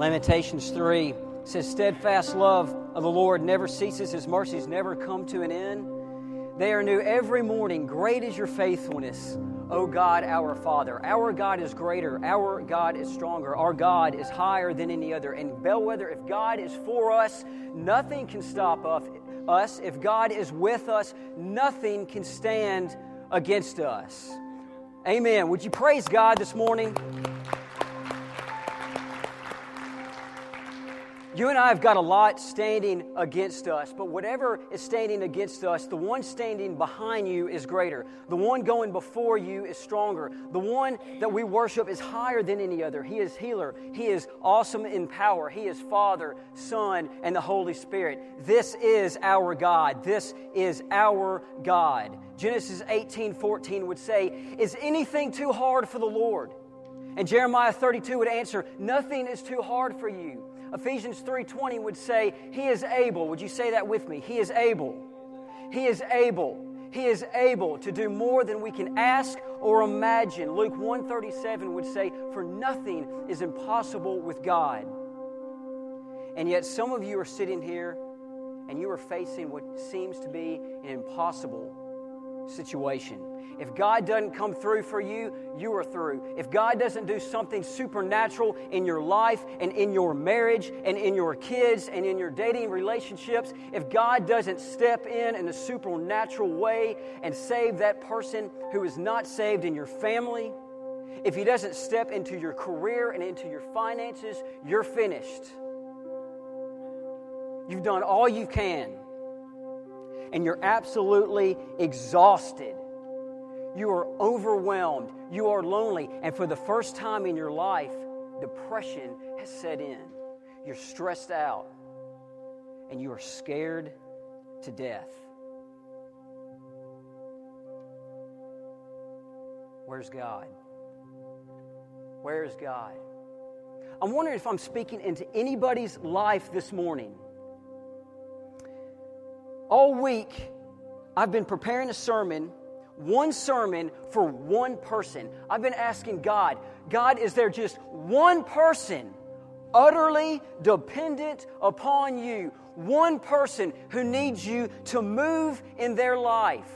Lamentations 3 says, Steadfast love of the Lord never ceases, his mercies never come to an end. They are new every morning. Great is your faithfulness, O God, our Father. Our God is greater. Our God is stronger. Our God is higher than any other. And Bellwether, if God is for us, nothing can stop us. If God is with us, nothing can stand against us. Amen. Would you praise God this morning? You and I have got a lot standing against us, but whatever is standing against us, the one standing behind you is greater. The one going before you is stronger. The one that we worship is higher than any other. He is healer. He is awesome in power. He is Father, Son, and the Holy Spirit. This is our God. This is our God. Genesis 18 14 would say, Is anything too hard for the Lord? And Jeremiah 32 would answer, Nothing is too hard for you. Ephesians 3:20 would say, "He is able." Would you say that with me? He is able. He is able. He is able to do more than we can ask or imagine. Luke 137 would say, "For nothing is impossible with God." And yet some of you are sitting here and you are facing what seems to be an impossible situation. If God doesn't come through for you, you are through. If God doesn't do something supernatural in your life and in your marriage and in your kids and in your dating relationships, if God doesn't step in in a supernatural way and save that person who is not saved in your family, if He doesn't step into your career and into your finances, you're finished. You've done all you can, and you're absolutely exhausted. You are overwhelmed. You are lonely. And for the first time in your life, depression has set in. You're stressed out. And you are scared to death. Where's God? Where is God? I'm wondering if I'm speaking into anybody's life this morning. All week, I've been preparing a sermon one sermon for one person. I've been asking God, God, is there just one person utterly dependent upon you? One person who needs you to move in their life?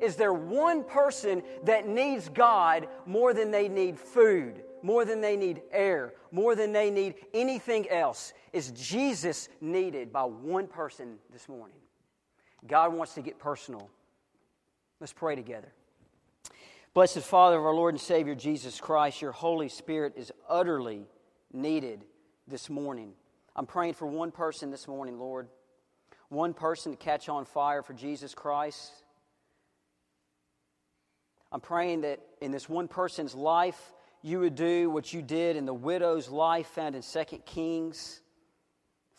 Is there one person that needs God more than they need food, more than they need air, more than they need anything else? Is Jesus needed by one person this morning? God wants to get personal. Let's pray together. Blessed Father of our Lord and Savior Jesus Christ, your Holy Spirit is utterly needed this morning. I'm praying for one person this morning, Lord. One person to catch on fire for Jesus Christ. I'm praying that in this one person's life, you would do what you did in the widow's life found in 2 Kings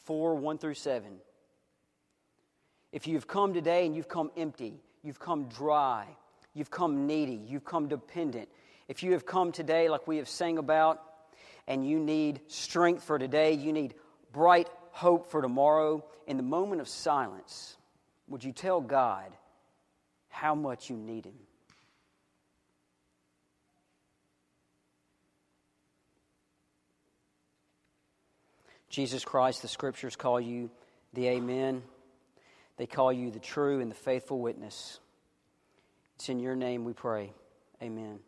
4 1 through 7. If you've come today and you've come empty, you've come dry, you've come needy, you've come dependent, if you have come today, like we have sang about, and you need strength for today, you need bright hope for tomorrow, in the moment of silence, would you tell God how much you need Him? Jesus Christ, the scriptures call you the Amen. They call you the true and the faithful witness. It's in your name we pray. Amen.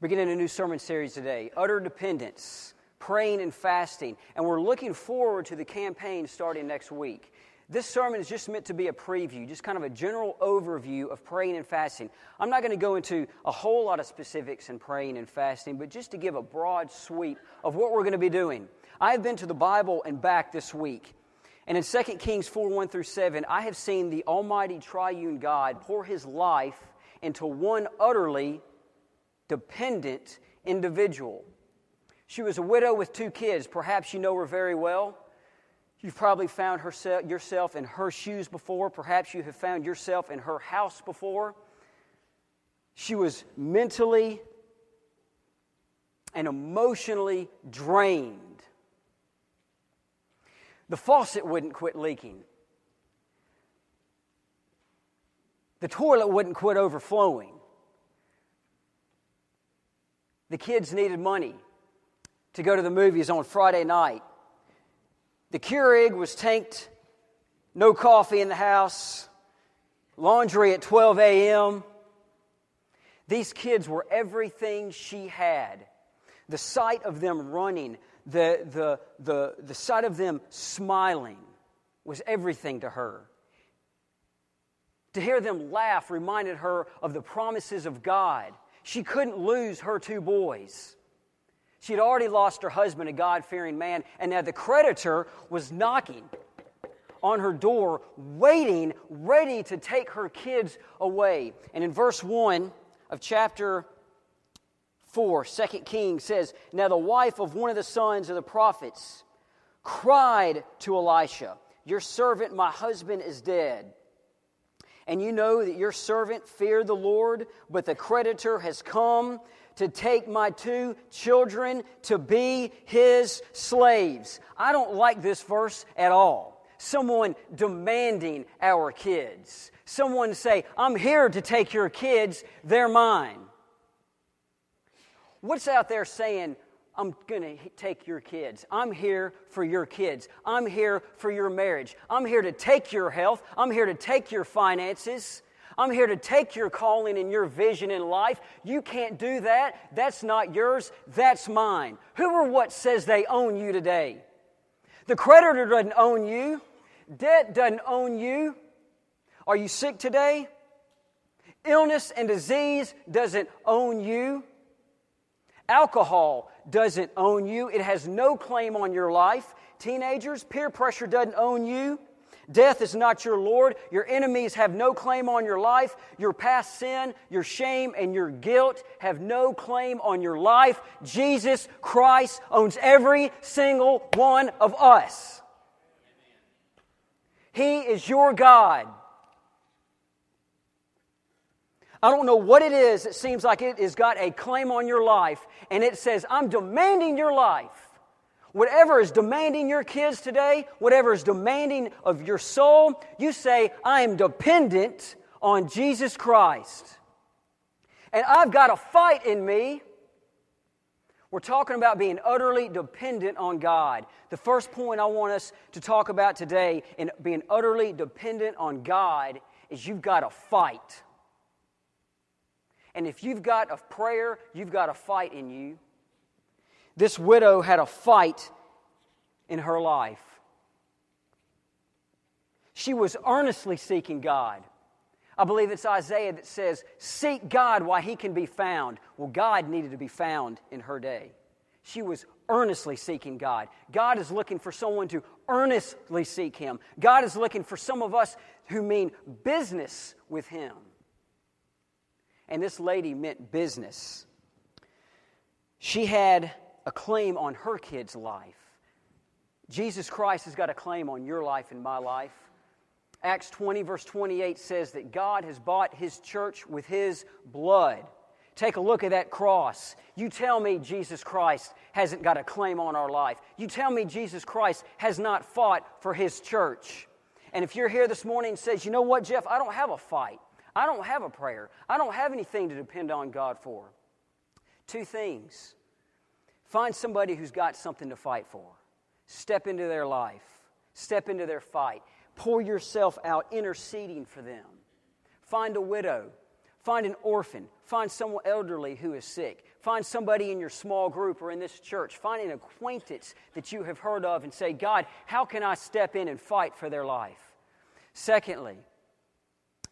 We're beginning a new sermon series today Utter Dependence, Praying and Fasting. And we're looking forward to the campaign starting next week. This sermon is just meant to be a preview, just kind of a general overview of praying and fasting. I'm not going to go into a whole lot of specifics in praying and fasting, but just to give a broad sweep of what we're going to be doing. I've been to the Bible and back this week. And in 2 Kings 4 1 through 7, I have seen the Almighty Triune God pour his life into one utterly dependent individual. She was a widow with two kids. Perhaps you know her very well. You've probably found herself, yourself in her shoes before. Perhaps you have found yourself in her house before. She was mentally and emotionally drained the faucet wouldn't quit leaking. The toilet wouldn't quit overflowing. The kids needed money. to go to the movies on Friday night. The Keurig was tanked, no coffee in the house, laundry at 12 a.m. These kids were everything she had. The sight of them running, the, the, the, the sight of them smiling was everything to her. To hear them laugh reminded her of the promises of God. She couldn't lose her two boys. She had already lost her husband, a God fearing man, and now the creditor was knocking on her door, waiting, ready to take her kids away. And in verse 1 of chapter 4, 2 Kings says, Now the wife of one of the sons of the prophets cried to Elisha, Your servant, my husband, is dead. And you know that your servant feared the Lord, but the creditor has come to take my two children to be his slaves. I don't like this verse at all. Someone demanding our kids. Someone say, I'm here to take your kids, they're mine. What's out there saying, I'm going to take your kids. I'm here for your kids. I'm here for your marriage. I'm here to take your health. I'm here to take your finances. I'm here to take your calling and your vision in life. You can't do that. That's not yours. That's mine. Who or what says they own you today? The creditor doesn't own you. Debt doesn't own you. Are you sick today? Illness and disease doesn't own you. Alcohol doesn't own you. It has no claim on your life. Teenagers, peer pressure doesn't own you. Death is not your Lord. Your enemies have no claim on your life. Your past sin, your shame, and your guilt have no claim on your life. Jesus Christ owns every single one of us. He is your God. I don't know what it is It seems like it has got a claim on your life, and it says, I'm demanding your life. Whatever is demanding your kids today, whatever is demanding of your soul, you say, I am dependent on Jesus Christ. And I've got a fight in me. We're talking about being utterly dependent on God. The first point I want us to talk about today in being utterly dependent on God is you've got a fight. And if you've got a prayer, you've got a fight in you. This widow had a fight in her life. She was earnestly seeking God. I believe it's Isaiah that says, Seek God while he can be found. Well, God needed to be found in her day. She was earnestly seeking God. God is looking for someone to earnestly seek him. God is looking for some of us who mean business with him. And this lady meant business. She had a claim on her kid's life. Jesus Christ has got a claim on your life and my life. Acts 20, verse 28 says that God has bought his church with his blood. Take a look at that cross. You tell me Jesus Christ hasn't got a claim on our life. You tell me Jesus Christ has not fought for his church. And if you're here this morning and says, you know what, Jeff, I don't have a fight. I don't have a prayer. I don't have anything to depend on God for. Two things. Find somebody who's got something to fight for. Step into their life, step into their fight. Pour yourself out interceding for them. Find a widow, find an orphan, find someone elderly who is sick. Find somebody in your small group or in this church. Find an acquaintance that you have heard of and say, God, how can I step in and fight for their life? Secondly,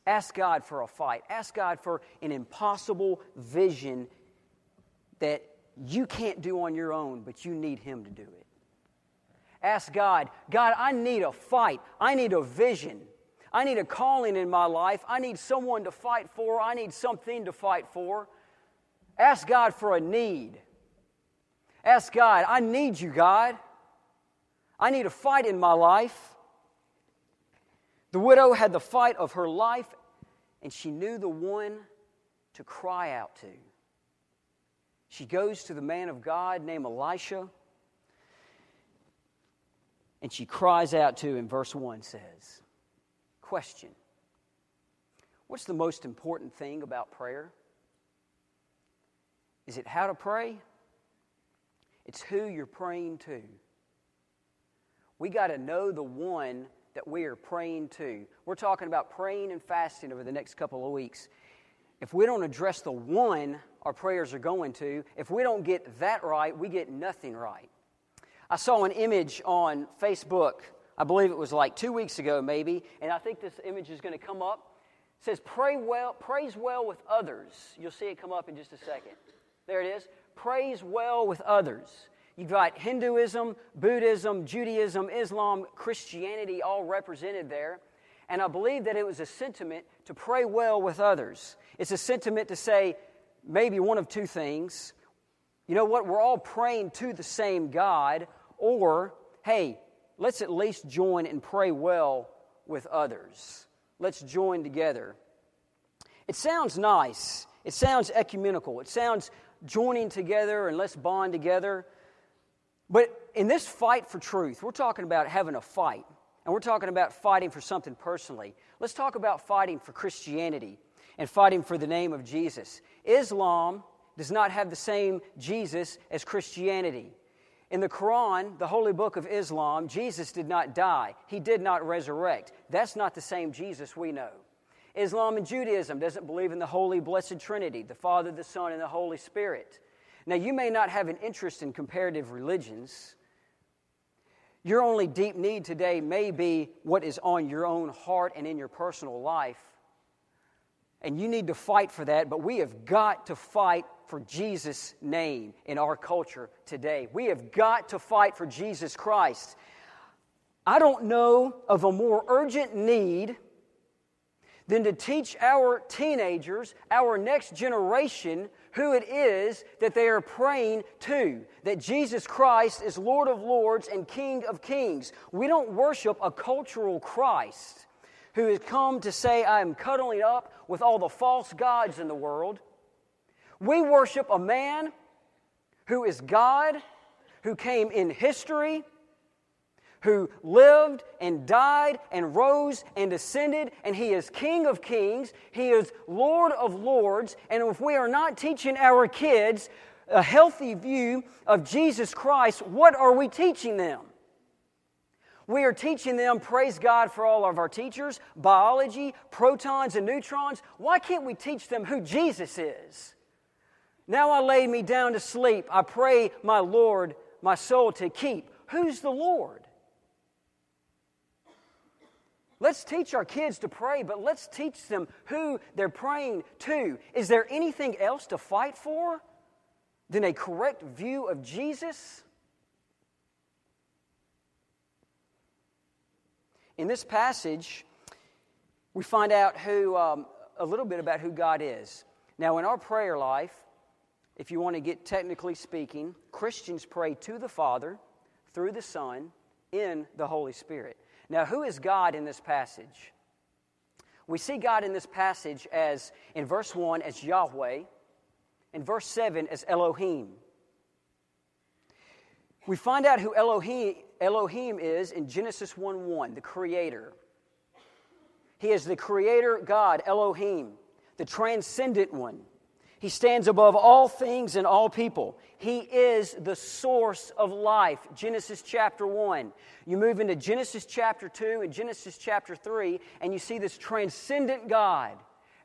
ask God for a fight. Ask God for an impossible vision that you can't do on your own, but you need Him to do it. Ask God, God, I need a fight. I need a vision. I need a calling in my life. I need someone to fight for. I need something to fight for. Ask God for a need. Ask God, I need you, God. I need a fight in my life. The widow had the fight of her life, and she knew the one to cry out to. She goes to the man of God named Elisha, and she cries out to him. Verse 1 says, Question What's the most important thing about prayer? Is it how to pray? it's who you're praying to. We got to know the one that we are praying to. We're talking about praying and fasting over the next couple of weeks. If we don't address the one our prayers are going to, if we don't get that right, we get nothing right. I saw an image on Facebook, I believe it was like two weeks ago, maybe, and I think this image is going to come up. It says, Pray well, praise well with others. You'll see it come up in just a second. There it is. Praise well with others. You've got Hinduism, Buddhism, Judaism, Islam, Christianity all represented there. And I believe that it was a sentiment to pray well with others. It's a sentiment to say maybe one of two things. You know what? We're all praying to the same God, or, hey, let's at least join and pray well with others. Let's join together. It sounds nice. It sounds ecumenical. It sounds joining together and let's bond together. But in this fight for truth, we're talking about having a fight. And we're talking about fighting for something personally. Let's talk about fighting for Christianity and fighting for the name of Jesus. Islam does not have the same Jesus as Christianity. In the Quran, the holy book of Islam, Jesus did not die. He did not resurrect. That's not the same Jesus we know. Islam and Judaism doesn't believe in the holy blessed Trinity, the Father, the Son, and the Holy Spirit. Now, you may not have an interest in comparative religions. Your only deep need today may be what is on your own heart and in your personal life. And you need to fight for that, but we have got to fight for Jesus' name in our culture today. We have got to fight for Jesus Christ. I don't know of a more urgent need than to teach our teenagers, our next generation, who it is that they are praying to that Jesus Christ is Lord of Lords and King of Kings. We don't worship a cultural Christ who has come to say, I am cuddling up with all the false gods in the world. We worship a man who is God, who came in history who lived and died and rose and ascended, and He is King of kings, He is Lord of lords. And if we are not teaching our kids a healthy view of Jesus Christ, what are we teaching them? We are teaching them, praise God for all of our teachers, biology, protons and neutrons. Why can't we teach them who Jesus is? Now I lay me down to sleep. I pray my Lord, my soul to keep. Who's the Lord? Let's teach our kids to pray, but let's teach them who they're praying to. Is there anything else to fight for than a correct view of Jesus? In this passage, we find out who, um, a little bit about who God is. Now, in our prayer life, if you want to get technically speaking, Christians pray to the Father through the Son in the Holy Spirit. Now, who is God in this passage? We see God in this passage as, in verse 1, as Yahweh, in verse 7, as Elohim. We find out who Elohim, Elohim is in Genesis 1 1, the Creator. He is the Creator God, Elohim, the transcendent one. He stands above all things and all people. He is the source of life. Genesis chapter 1. You move into Genesis chapter 2 and Genesis chapter 3, and you see this transcendent God,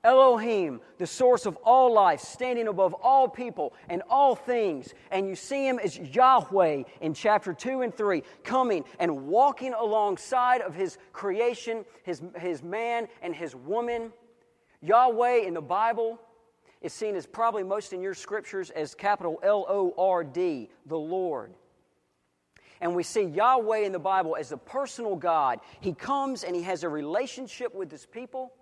Elohim, the source of all life, standing above all people and all things. And you see him as Yahweh in chapter 2 and 3, coming and walking alongside of his creation, his, his man and his woman. Yahweh in the Bible is seen as probably most in your scriptures as capital L O R D, the Lord. And we see Yahweh in the Bible as a personal God. He comes and he has a relationship with his people.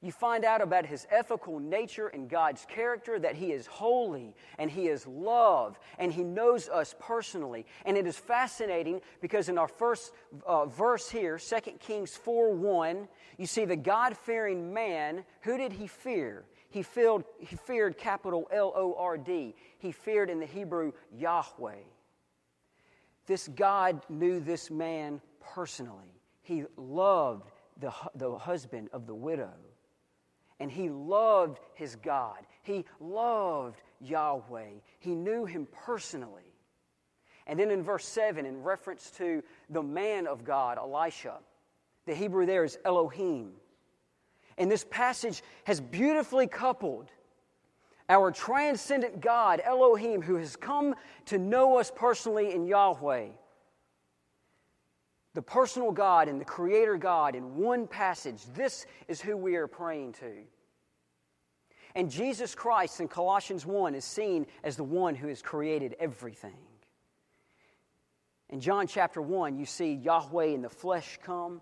You find out about his ethical nature and God's character that he is holy and he is love and he knows us personally. And it is fascinating because in our first uh, verse here, 2 Kings 4 1, you see the God fearing man. Who did he fear? He feared, he feared capital L O R D. He feared in the Hebrew Yahweh. This God knew this man personally. He loved the, the husband of the widow. And he loved his God. He loved Yahweh. He knew him personally. And then in verse 7, in reference to the man of God, Elisha, the Hebrew there is Elohim. And this passage has beautifully coupled our transcendent God, Elohim, who has come to know us personally in Yahweh, the personal God and the Creator God in one passage. This is who we are praying to. And Jesus Christ in Colossians 1 is seen as the one who has created everything. In John chapter 1, you see Yahweh in the flesh come.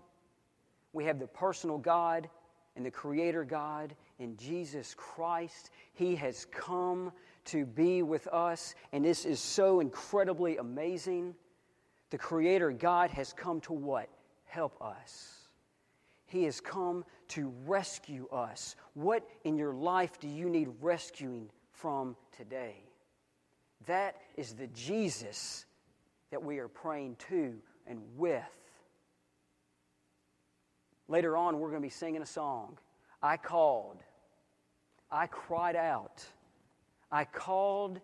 We have the personal God and the Creator God in Jesus Christ. He has come to be with us, and this is so incredibly amazing. The Creator God has come to what? Help us. He has come to rescue us. What in your life do you need rescuing from today? That is the Jesus that we are praying to and with. Later on, we're going to be singing a song. I called. I cried out. I called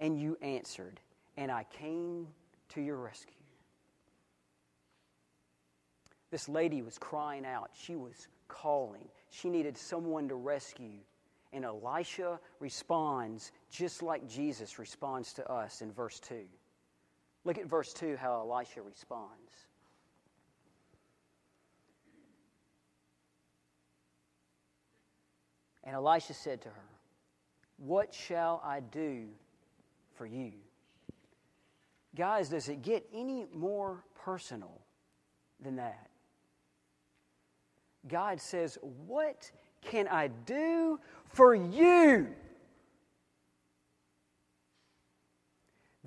and you answered, and I came to your rescue. This lady was crying out. She was calling. She needed someone to rescue. And Elisha responds just like Jesus responds to us in verse 2. Look at verse 2 how Elisha responds. And Elisha said to her, What shall I do for you? Guys, does it get any more personal than that? God says, What can I do for you?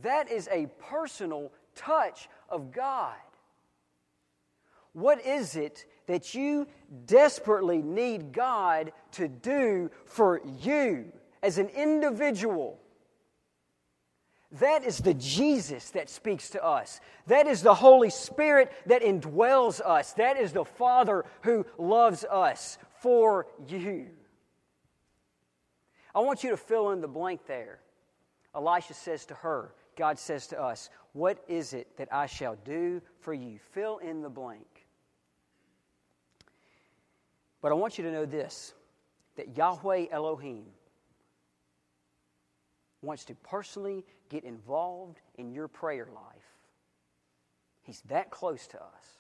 That is a personal touch of God. What is it that you desperately need God to do for you as an individual? That is the Jesus that speaks to us. That is the Holy Spirit that indwells us. That is the Father who loves us for you. I want you to fill in the blank there. Elisha says to her, God says to us, What is it that I shall do for you? Fill in the blank. But I want you to know this that Yahweh Elohim wants to personally get involved in your prayer life. He's that close to us.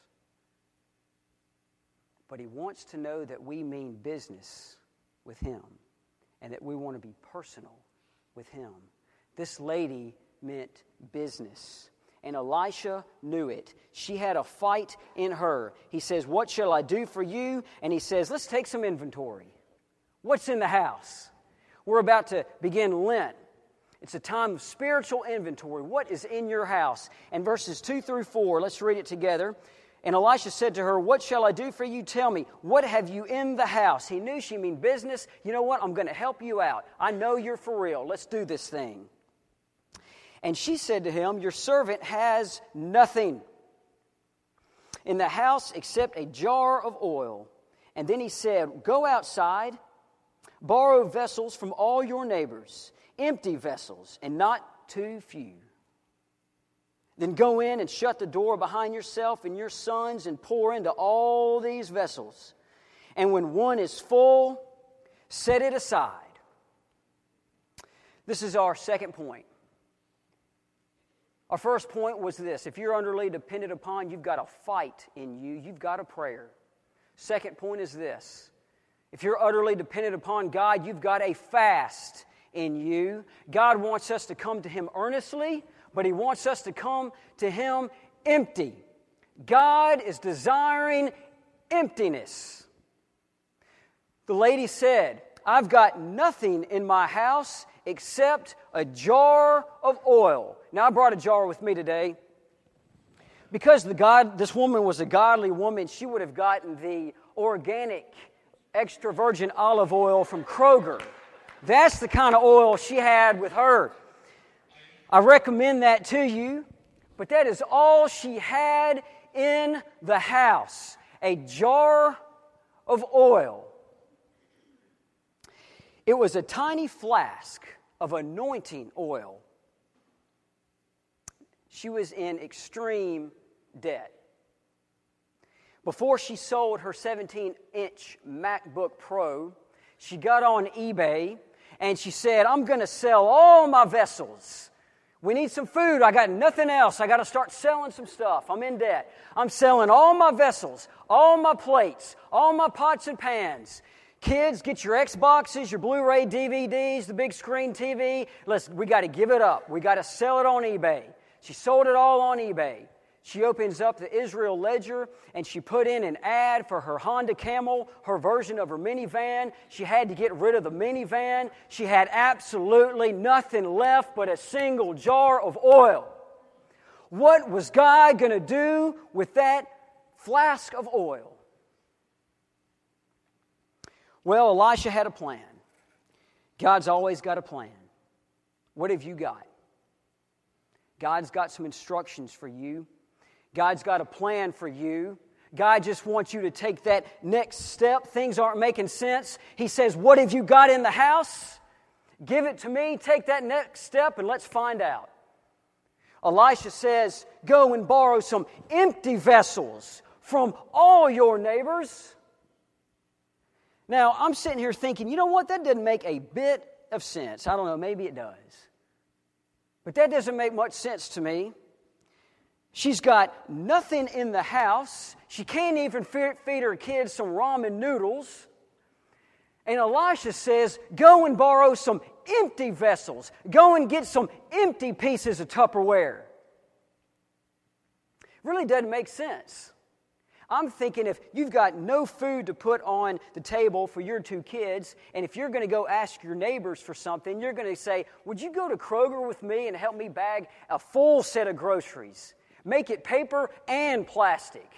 But He wants to know that we mean business with Him and that we want to be personal with Him. This lady meant business. And Elisha knew it. She had a fight in her. He says, What shall I do for you? And he says, Let's take some inventory. What's in the house? We're about to begin Lent. It's a time of spiritual inventory. What is in your house? And verses 2 through 4, let's read it together. And Elisha said to her, What shall I do for you? Tell me, what have you in the house? He knew she mean business. You know what? I'm going to help you out. I know you're for real. Let's do this thing. And she said to him, Your servant has nothing in the house except a jar of oil. And then he said, Go outside, borrow vessels from all your neighbors, empty vessels, and not too few. Then go in and shut the door behind yourself and your sons and pour into all these vessels. And when one is full, set it aside. This is our second point. Our first point was this if you're utterly dependent upon, you've got a fight in you, you've got a prayer. Second point is this if you're utterly dependent upon God, you've got a fast in you. God wants us to come to Him earnestly, but He wants us to come to Him empty. God is desiring emptiness. The lady said, I've got nothing in my house except a jar of oil. Now, I brought a jar with me today. Because the God, this woman was a godly woman, she would have gotten the organic extra virgin olive oil from Kroger. That's the kind of oil she had with her. I recommend that to you, but that is all she had in the house a jar of oil. It was a tiny flask of anointing oil. She was in extreme debt. Before she sold her 17 inch MacBook Pro, she got on eBay and she said, I'm going to sell all my vessels. We need some food. I got nothing else. I got to start selling some stuff. I'm in debt. I'm selling all my vessels, all my plates, all my pots and pans. Kids, get your Xboxes, your Blu ray DVDs, the big screen TV. Listen, we got to give it up. We got to sell it on eBay. She sold it all on eBay. She opens up the Israel Ledger and she put in an ad for her Honda Camel, her version of her minivan. She had to get rid of the minivan. She had absolutely nothing left but a single jar of oil. What was God going to do with that flask of oil? Well, Elisha had a plan. God's always got a plan. What have you got? God's got some instructions for you. God's got a plan for you. God just wants you to take that next step. Things aren't making sense. He says, What have you got in the house? Give it to me. Take that next step and let's find out. Elisha says, Go and borrow some empty vessels from all your neighbors. Now, I'm sitting here thinking, you know what? That doesn't make a bit of sense. I don't know, maybe it does. But that doesn't make much sense to me. She's got nothing in the house. She can't even feed her kids some ramen noodles. And Elisha says, Go and borrow some empty vessels. Go and get some empty pieces of Tupperware. Really doesn't make sense. I'm thinking if you've got no food to put on the table for your two kids, and if you're going to go ask your neighbors for something, you're going to say, Would you go to Kroger with me and help me bag a full set of groceries? make it paper and plastic.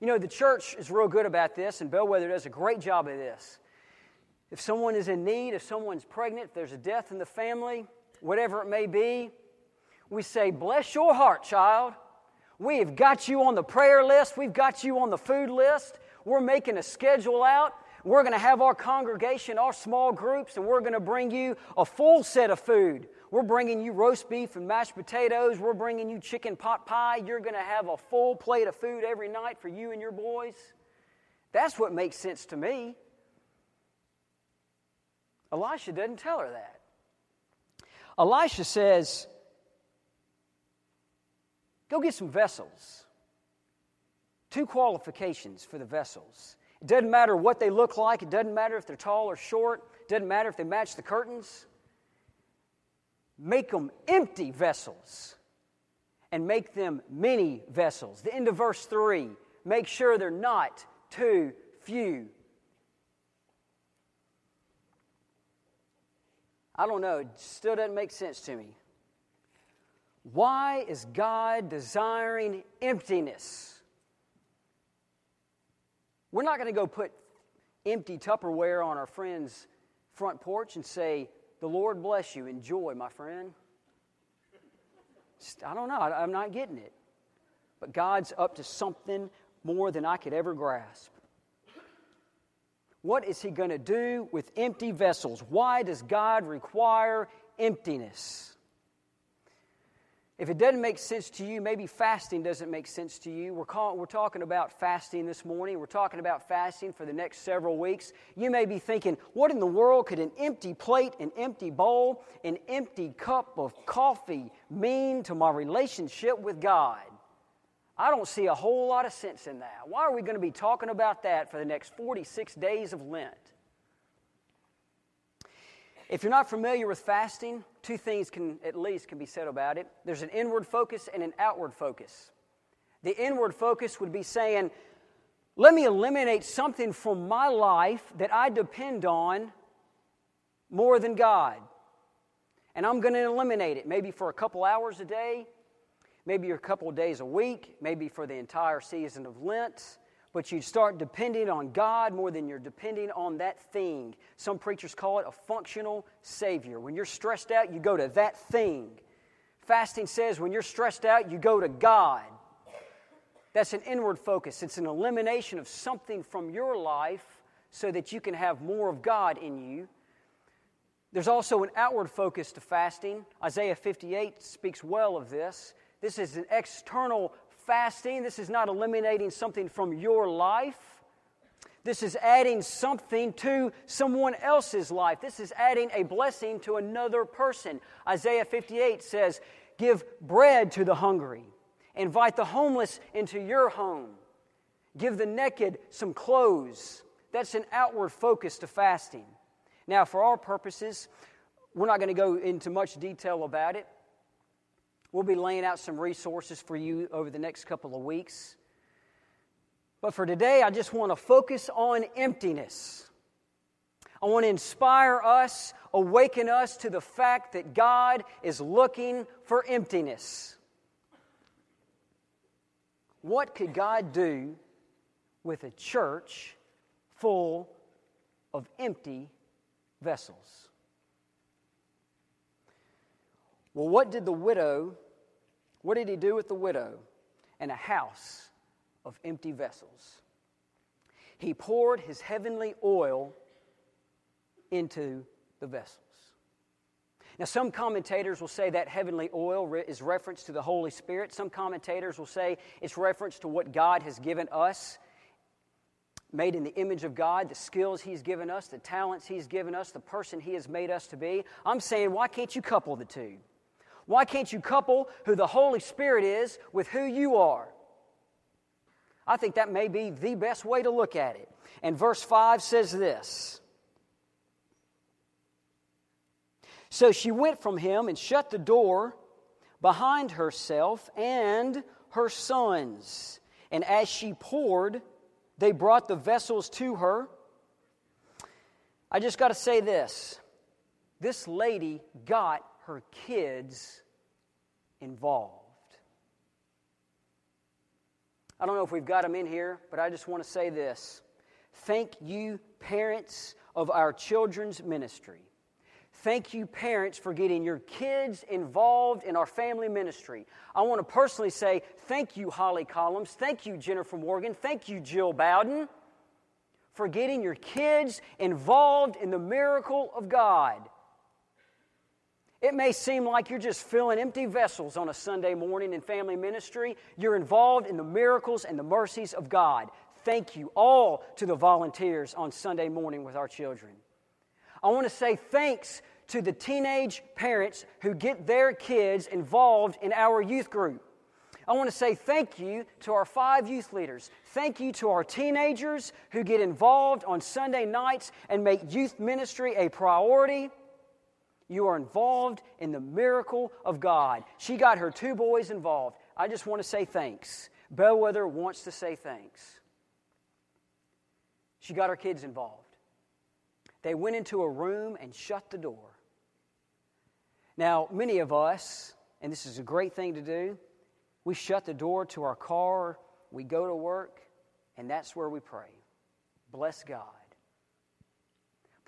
You know, the church is real good about this, and Bellwether does a great job of this. If someone is in need, if someone's pregnant, if there's a death in the family, whatever it may be, we say, Bless your heart, child. We have got you on the prayer list, we've got you on the food list. We're making a schedule out. We're going to have our congregation, our small groups, and we're going to bring you a full set of food we're bringing you roast beef and mashed potatoes. We're bringing you chicken pot pie. You're going to have a full plate of food every night for you and your boys. That's what makes sense to me. Elisha doesn't tell her that. Elisha says, Go get some vessels. Two qualifications for the vessels. It doesn't matter what they look like, it doesn't matter if they're tall or short, it doesn't matter if they match the curtains make them empty vessels and make them many vessels. The end of verse 3 make sure they're not too few. I don't know, it still doesn't make sense to me. Why is God desiring emptiness? We're not going to go put empty Tupperware on our friend's front porch and say, the Lord bless you. Enjoy, my friend. I don't know. I'm not getting it. But God's up to something more than I could ever grasp. What is He going to do with empty vessels? Why does God require emptiness? If it doesn't make sense to you, maybe fasting doesn't make sense to you. We're, call, we're talking about fasting this morning. We're talking about fasting for the next several weeks. You may be thinking, what in the world could an empty plate, an empty bowl, an empty cup of coffee mean to my relationship with God? I don't see a whole lot of sense in that. Why are we going to be talking about that for the next 46 days of Lent? If you're not familiar with fasting, two things can at least can be said about it. There's an inward focus and an outward focus. The inward focus would be saying, let me eliminate something from my life that I depend on more than God. And I'm going to eliminate it, maybe for a couple hours a day, maybe a couple days a week, maybe for the entire season of Lent but you start depending on God more than you're depending on that thing. Some preachers call it a functional Savior. When you're stressed out, you go to that thing. Fasting says when you're stressed out, you go to God. That's an inward focus, it's an elimination of something from your life so that you can have more of God in you. There's also an outward focus to fasting. Isaiah 58 speaks well of this. This is an external fasting. This is not eliminating something from your life. This is adding something to someone else's life. This is adding a blessing to another person. Isaiah 58 says, Give bread to the hungry, invite the homeless into your home, give the naked some clothes. That's an outward focus to fasting. Now, for our purposes, we're not going to go into much detail about it. We'll be laying out some resources for you over the next couple of weeks. But for today, I just want to focus on emptiness. I want to inspire us, awaken us to the fact that God is looking for emptiness. What could God do with a church full of empty vessels? Well, what did the widow, what did he do with the widow and a house of empty vessels? He poured his heavenly oil into the vessels. Now, some commentators will say that heavenly oil is reference to the Holy Spirit. Some commentators will say it's reference to what God has given us, made in the image of God, the skills He's given us, the talents He's given us, the person He has made us to be. I'm saying, why can't you couple the two? Why can't you couple who the Holy Spirit is with who you are? I think that may be the best way to look at it. And verse 5 says this So she went from him and shut the door behind herself and her sons. And as she poured, they brought the vessels to her. I just got to say this this lady got her kids involved. I don't know if we've got them in here, but I just want to say this. Thank you, parents of our children's ministry. Thank you, parents, for getting your kids involved in our family ministry. I want to personally say thank you, Holly Collins. Thank you, Jennifer Morgan. Thank you, Jill Bowden, for getting your kids involved in the miracle of God. It may seem like you're just filling empty vessels on a Sunday morning in family ministry. You're involved in the miracles and the mercies of God. Thank you all to the volunteers on Sunday morning with our children. I want to say thanks to the teenage parents who get their kids involved in our youth group. I want to say thank you to our five youth leaders. Thank you to our teenagers who get involved on Sunday nights and make youth ministry a priority. You are involved in the miracle of God. She got her two boys involved. I just want to say thanks. Bellwether wants to say thanks. She got her kids involved. They went into a room and shut the door. Now, many of us, and this is a great thing to do, we shut the door to our car, we go to work, and that's where we pray. Bless God.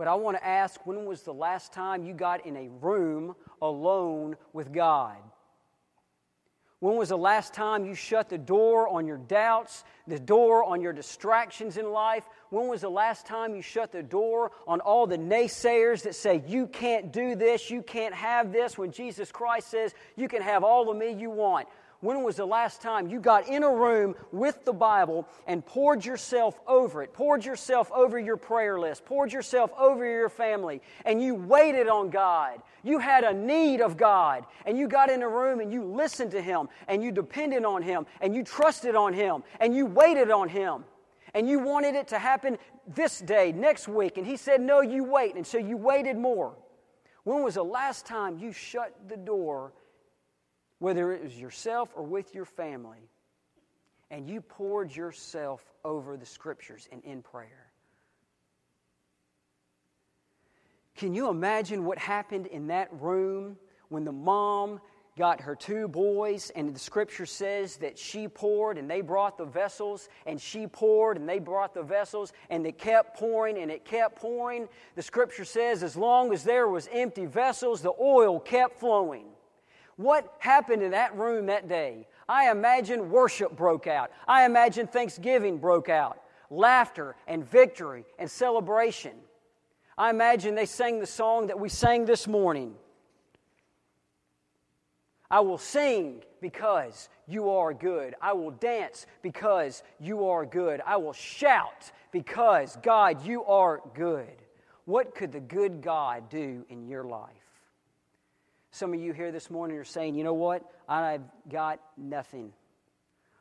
But I want to ask when was the last time you got in a room alone with God? When was the last time you shut the door on your doubts, the door on your distractions in life? When was the last time you shut the door on all the naysayers that say, you can't do this, you can't have this, when Jesus Christ says, you can have all of me you want? When was the last time you got in a room with the Bible and poured yourself over it, poured yourself over your prayer list, poured yourself over your family, and you waited on God? You had a need of God, and you got in a room and you listened to Him, and you depended on Him, and you trusted on Him, and you waited on Him. And you wanted it to happen this day, next week, and He said, No, you wait. And so you waited more. When was the last time you shut the door whether it was yourself or with your family, and you poured yourself over the scriptures and in prayer. Can you imagine what happened in that room when the mom got her two boys, and the scripture says that she poured and they brought the vessels, and she poured and they brought the vessels, and it kept pouring and it kept pouring. The scripture says, as long as there was empty vessels, the oil kept flowing. What happened in that room that day? I imagine worship broke out. I imagine thanksgiving broke out. Laughter and victory and celebration. I imagine they sang the song that we sang this morning. I will sing because you are good. I will dance because you are good. I will shout because, God, you are good. What could the good God do in your life? Some of you here this morning are saying, you know what? I've got nothing.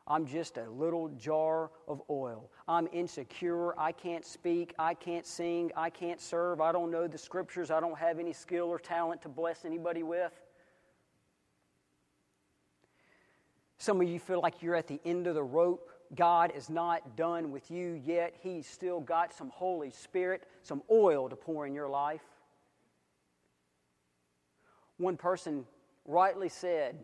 I'm just a little jar of oil. I'm insecure. I can't speak. I can't sing. I can't serve. I don't know the scriptures. I don't have any skill or talent to bless anybody with. Some of you feel like you're at the end of the rope. God is not done with you yet. He's still got some Holy Spirit, some oil to pour in your life. One person rightly said,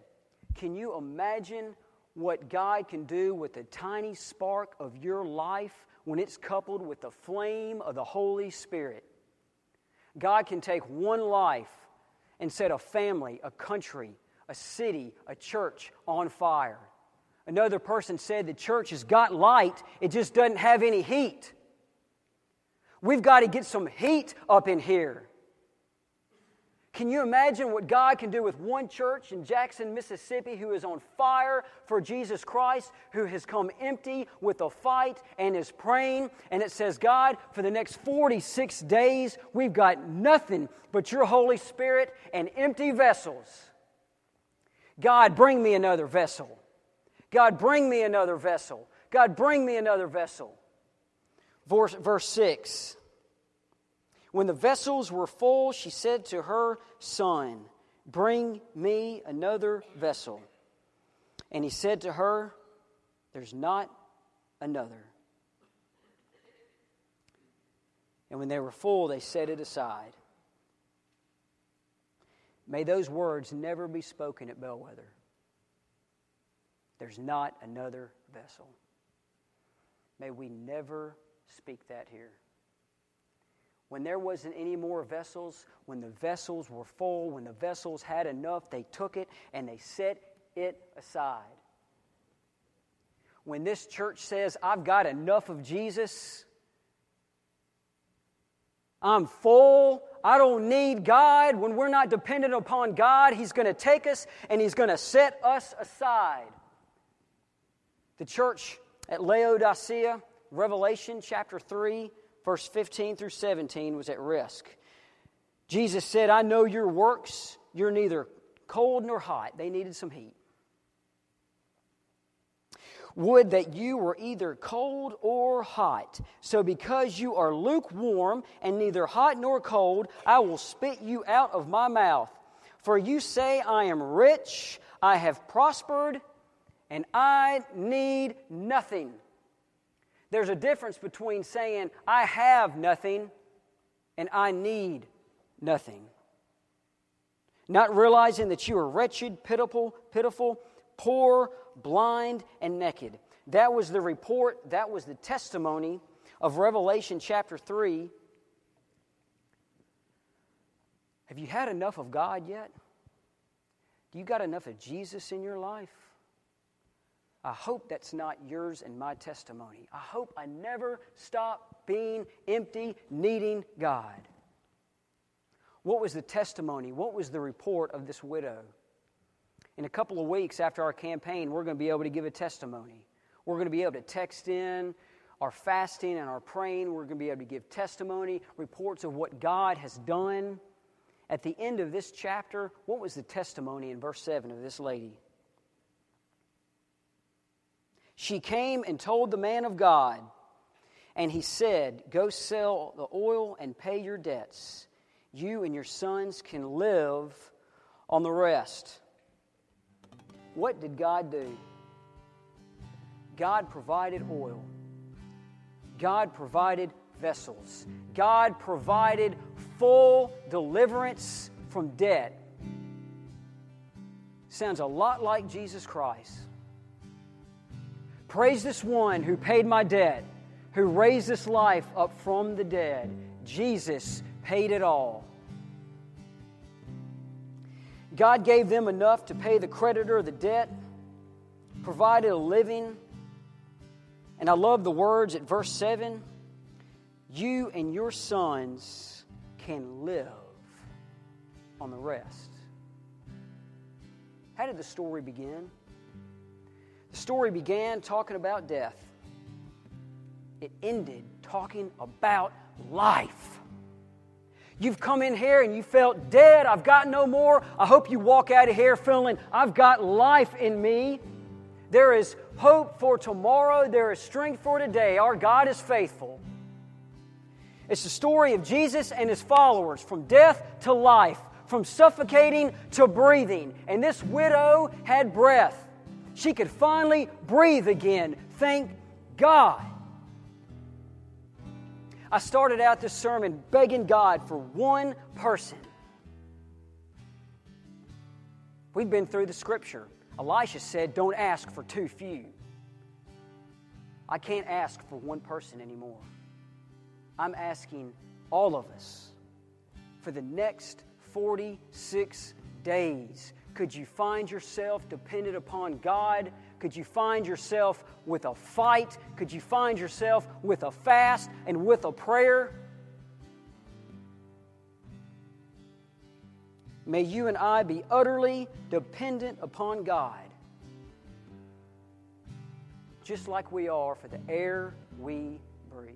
Can you imagine what God can do with a tiny spark of your life when it's coupled with the flame of the Holy Spirit? God can take one life and set a family, a country, a city, a church on fire. Another person said the church has got light, it just doesn't have any heat. We've got to get some heat up in here. Can you imagine what God can do with one church in Jackson, Mississippi, who is on fire for Jesus Christ, who has come empty with a fight and is praying? And it says, God, for the next 46 days, we've got nothing but your Holy Spirit and empty vessels. God, bring me another vessel. God, bring me another vessel. God, bring me another vessel. Verse, verse 6 When the vessels were full, she said to her son, Bring me another vessel. And he said to her, There's not another. And when they were full, they set it aside. May those words never be spoken at Bellwether. There's not another vessel. May we never speak that here. When there wasn't any more vessels, when the vessels were full, when the vessels had enough, they took it and they set it aside. When this church says, I've got enough of Jesus, I'm full, I don't need God. When we're not dependent upon God, He's going to take us and He's going to set us aside. The church at Laodicea, Revelation chapter 3, verse 15 through 17, was at risk. Jesus said, I know your works. You're neither cold nor hot. They needed some heat. Would that you were either cold or hot. So, because you are lukewarm and neither hot nor cold, I will spit you out of my mouth. For you say, I am rich, I have prospered and I need nothing. There's a difference between saying, I have nothing and I need nothing. Not realizing that you are wretched, pitiful, pitiful, poor, blind, and naked. That was the report, that was the testimony of Revelation chapter 3. Have you had enough of God yet? Do you got enough of Jesus in your life? I hope that's not yours and my testimony. I hope I never stop being empty, needing God. What was the testimony? What was the report of this widow? In a couple of weeks after our campaign, we're going to be able to give a testimony. We're going to be able to text in our fasting and our praying. We're going to be able to give testimony, reports of what God has done. At the end of this chapter, what was the testimony in verse 7 of this lady? She came and told the man of God, and he said, Go sell the oil and pay your debts. You and your sons can live on the rest. What did God do? God provided oil. God provided vessels. God provided full deliverance from debt. Sounds a lot like Jesus Christ. Praise this one who paid my debt, who raised this life up from the dead. Jesus paid it all. God gave them enough to pay the creditor the debt, provided a living. And I love the words at verse 7 you and your sons can live on the rest. How did the story begin? The story began talking about death, it ended talking about life. You've come in here and you felt dead. I've got no more. I hope you walk out of here feeling, I've got life in me. There is hope for tomorrow. There is strength for today. Our God is faithful. It's the story of Jesus and his followers from death to life, from suffocating to breathing. And this widow had breath. She could finally breathe again. Thank God. I started out this sermon begging God for one person. We've been through the scripture. Elisha said, Don't ask for too few. I can't ask for one person anymore. I'm asking all of us for the next 46 days. Could you find yourself dependent upon God? Could you find yourself with a fight? Could you find yourself with a fast and with a prayer? May you and I be utterly dependent upon God, just like we are for the air we breathe.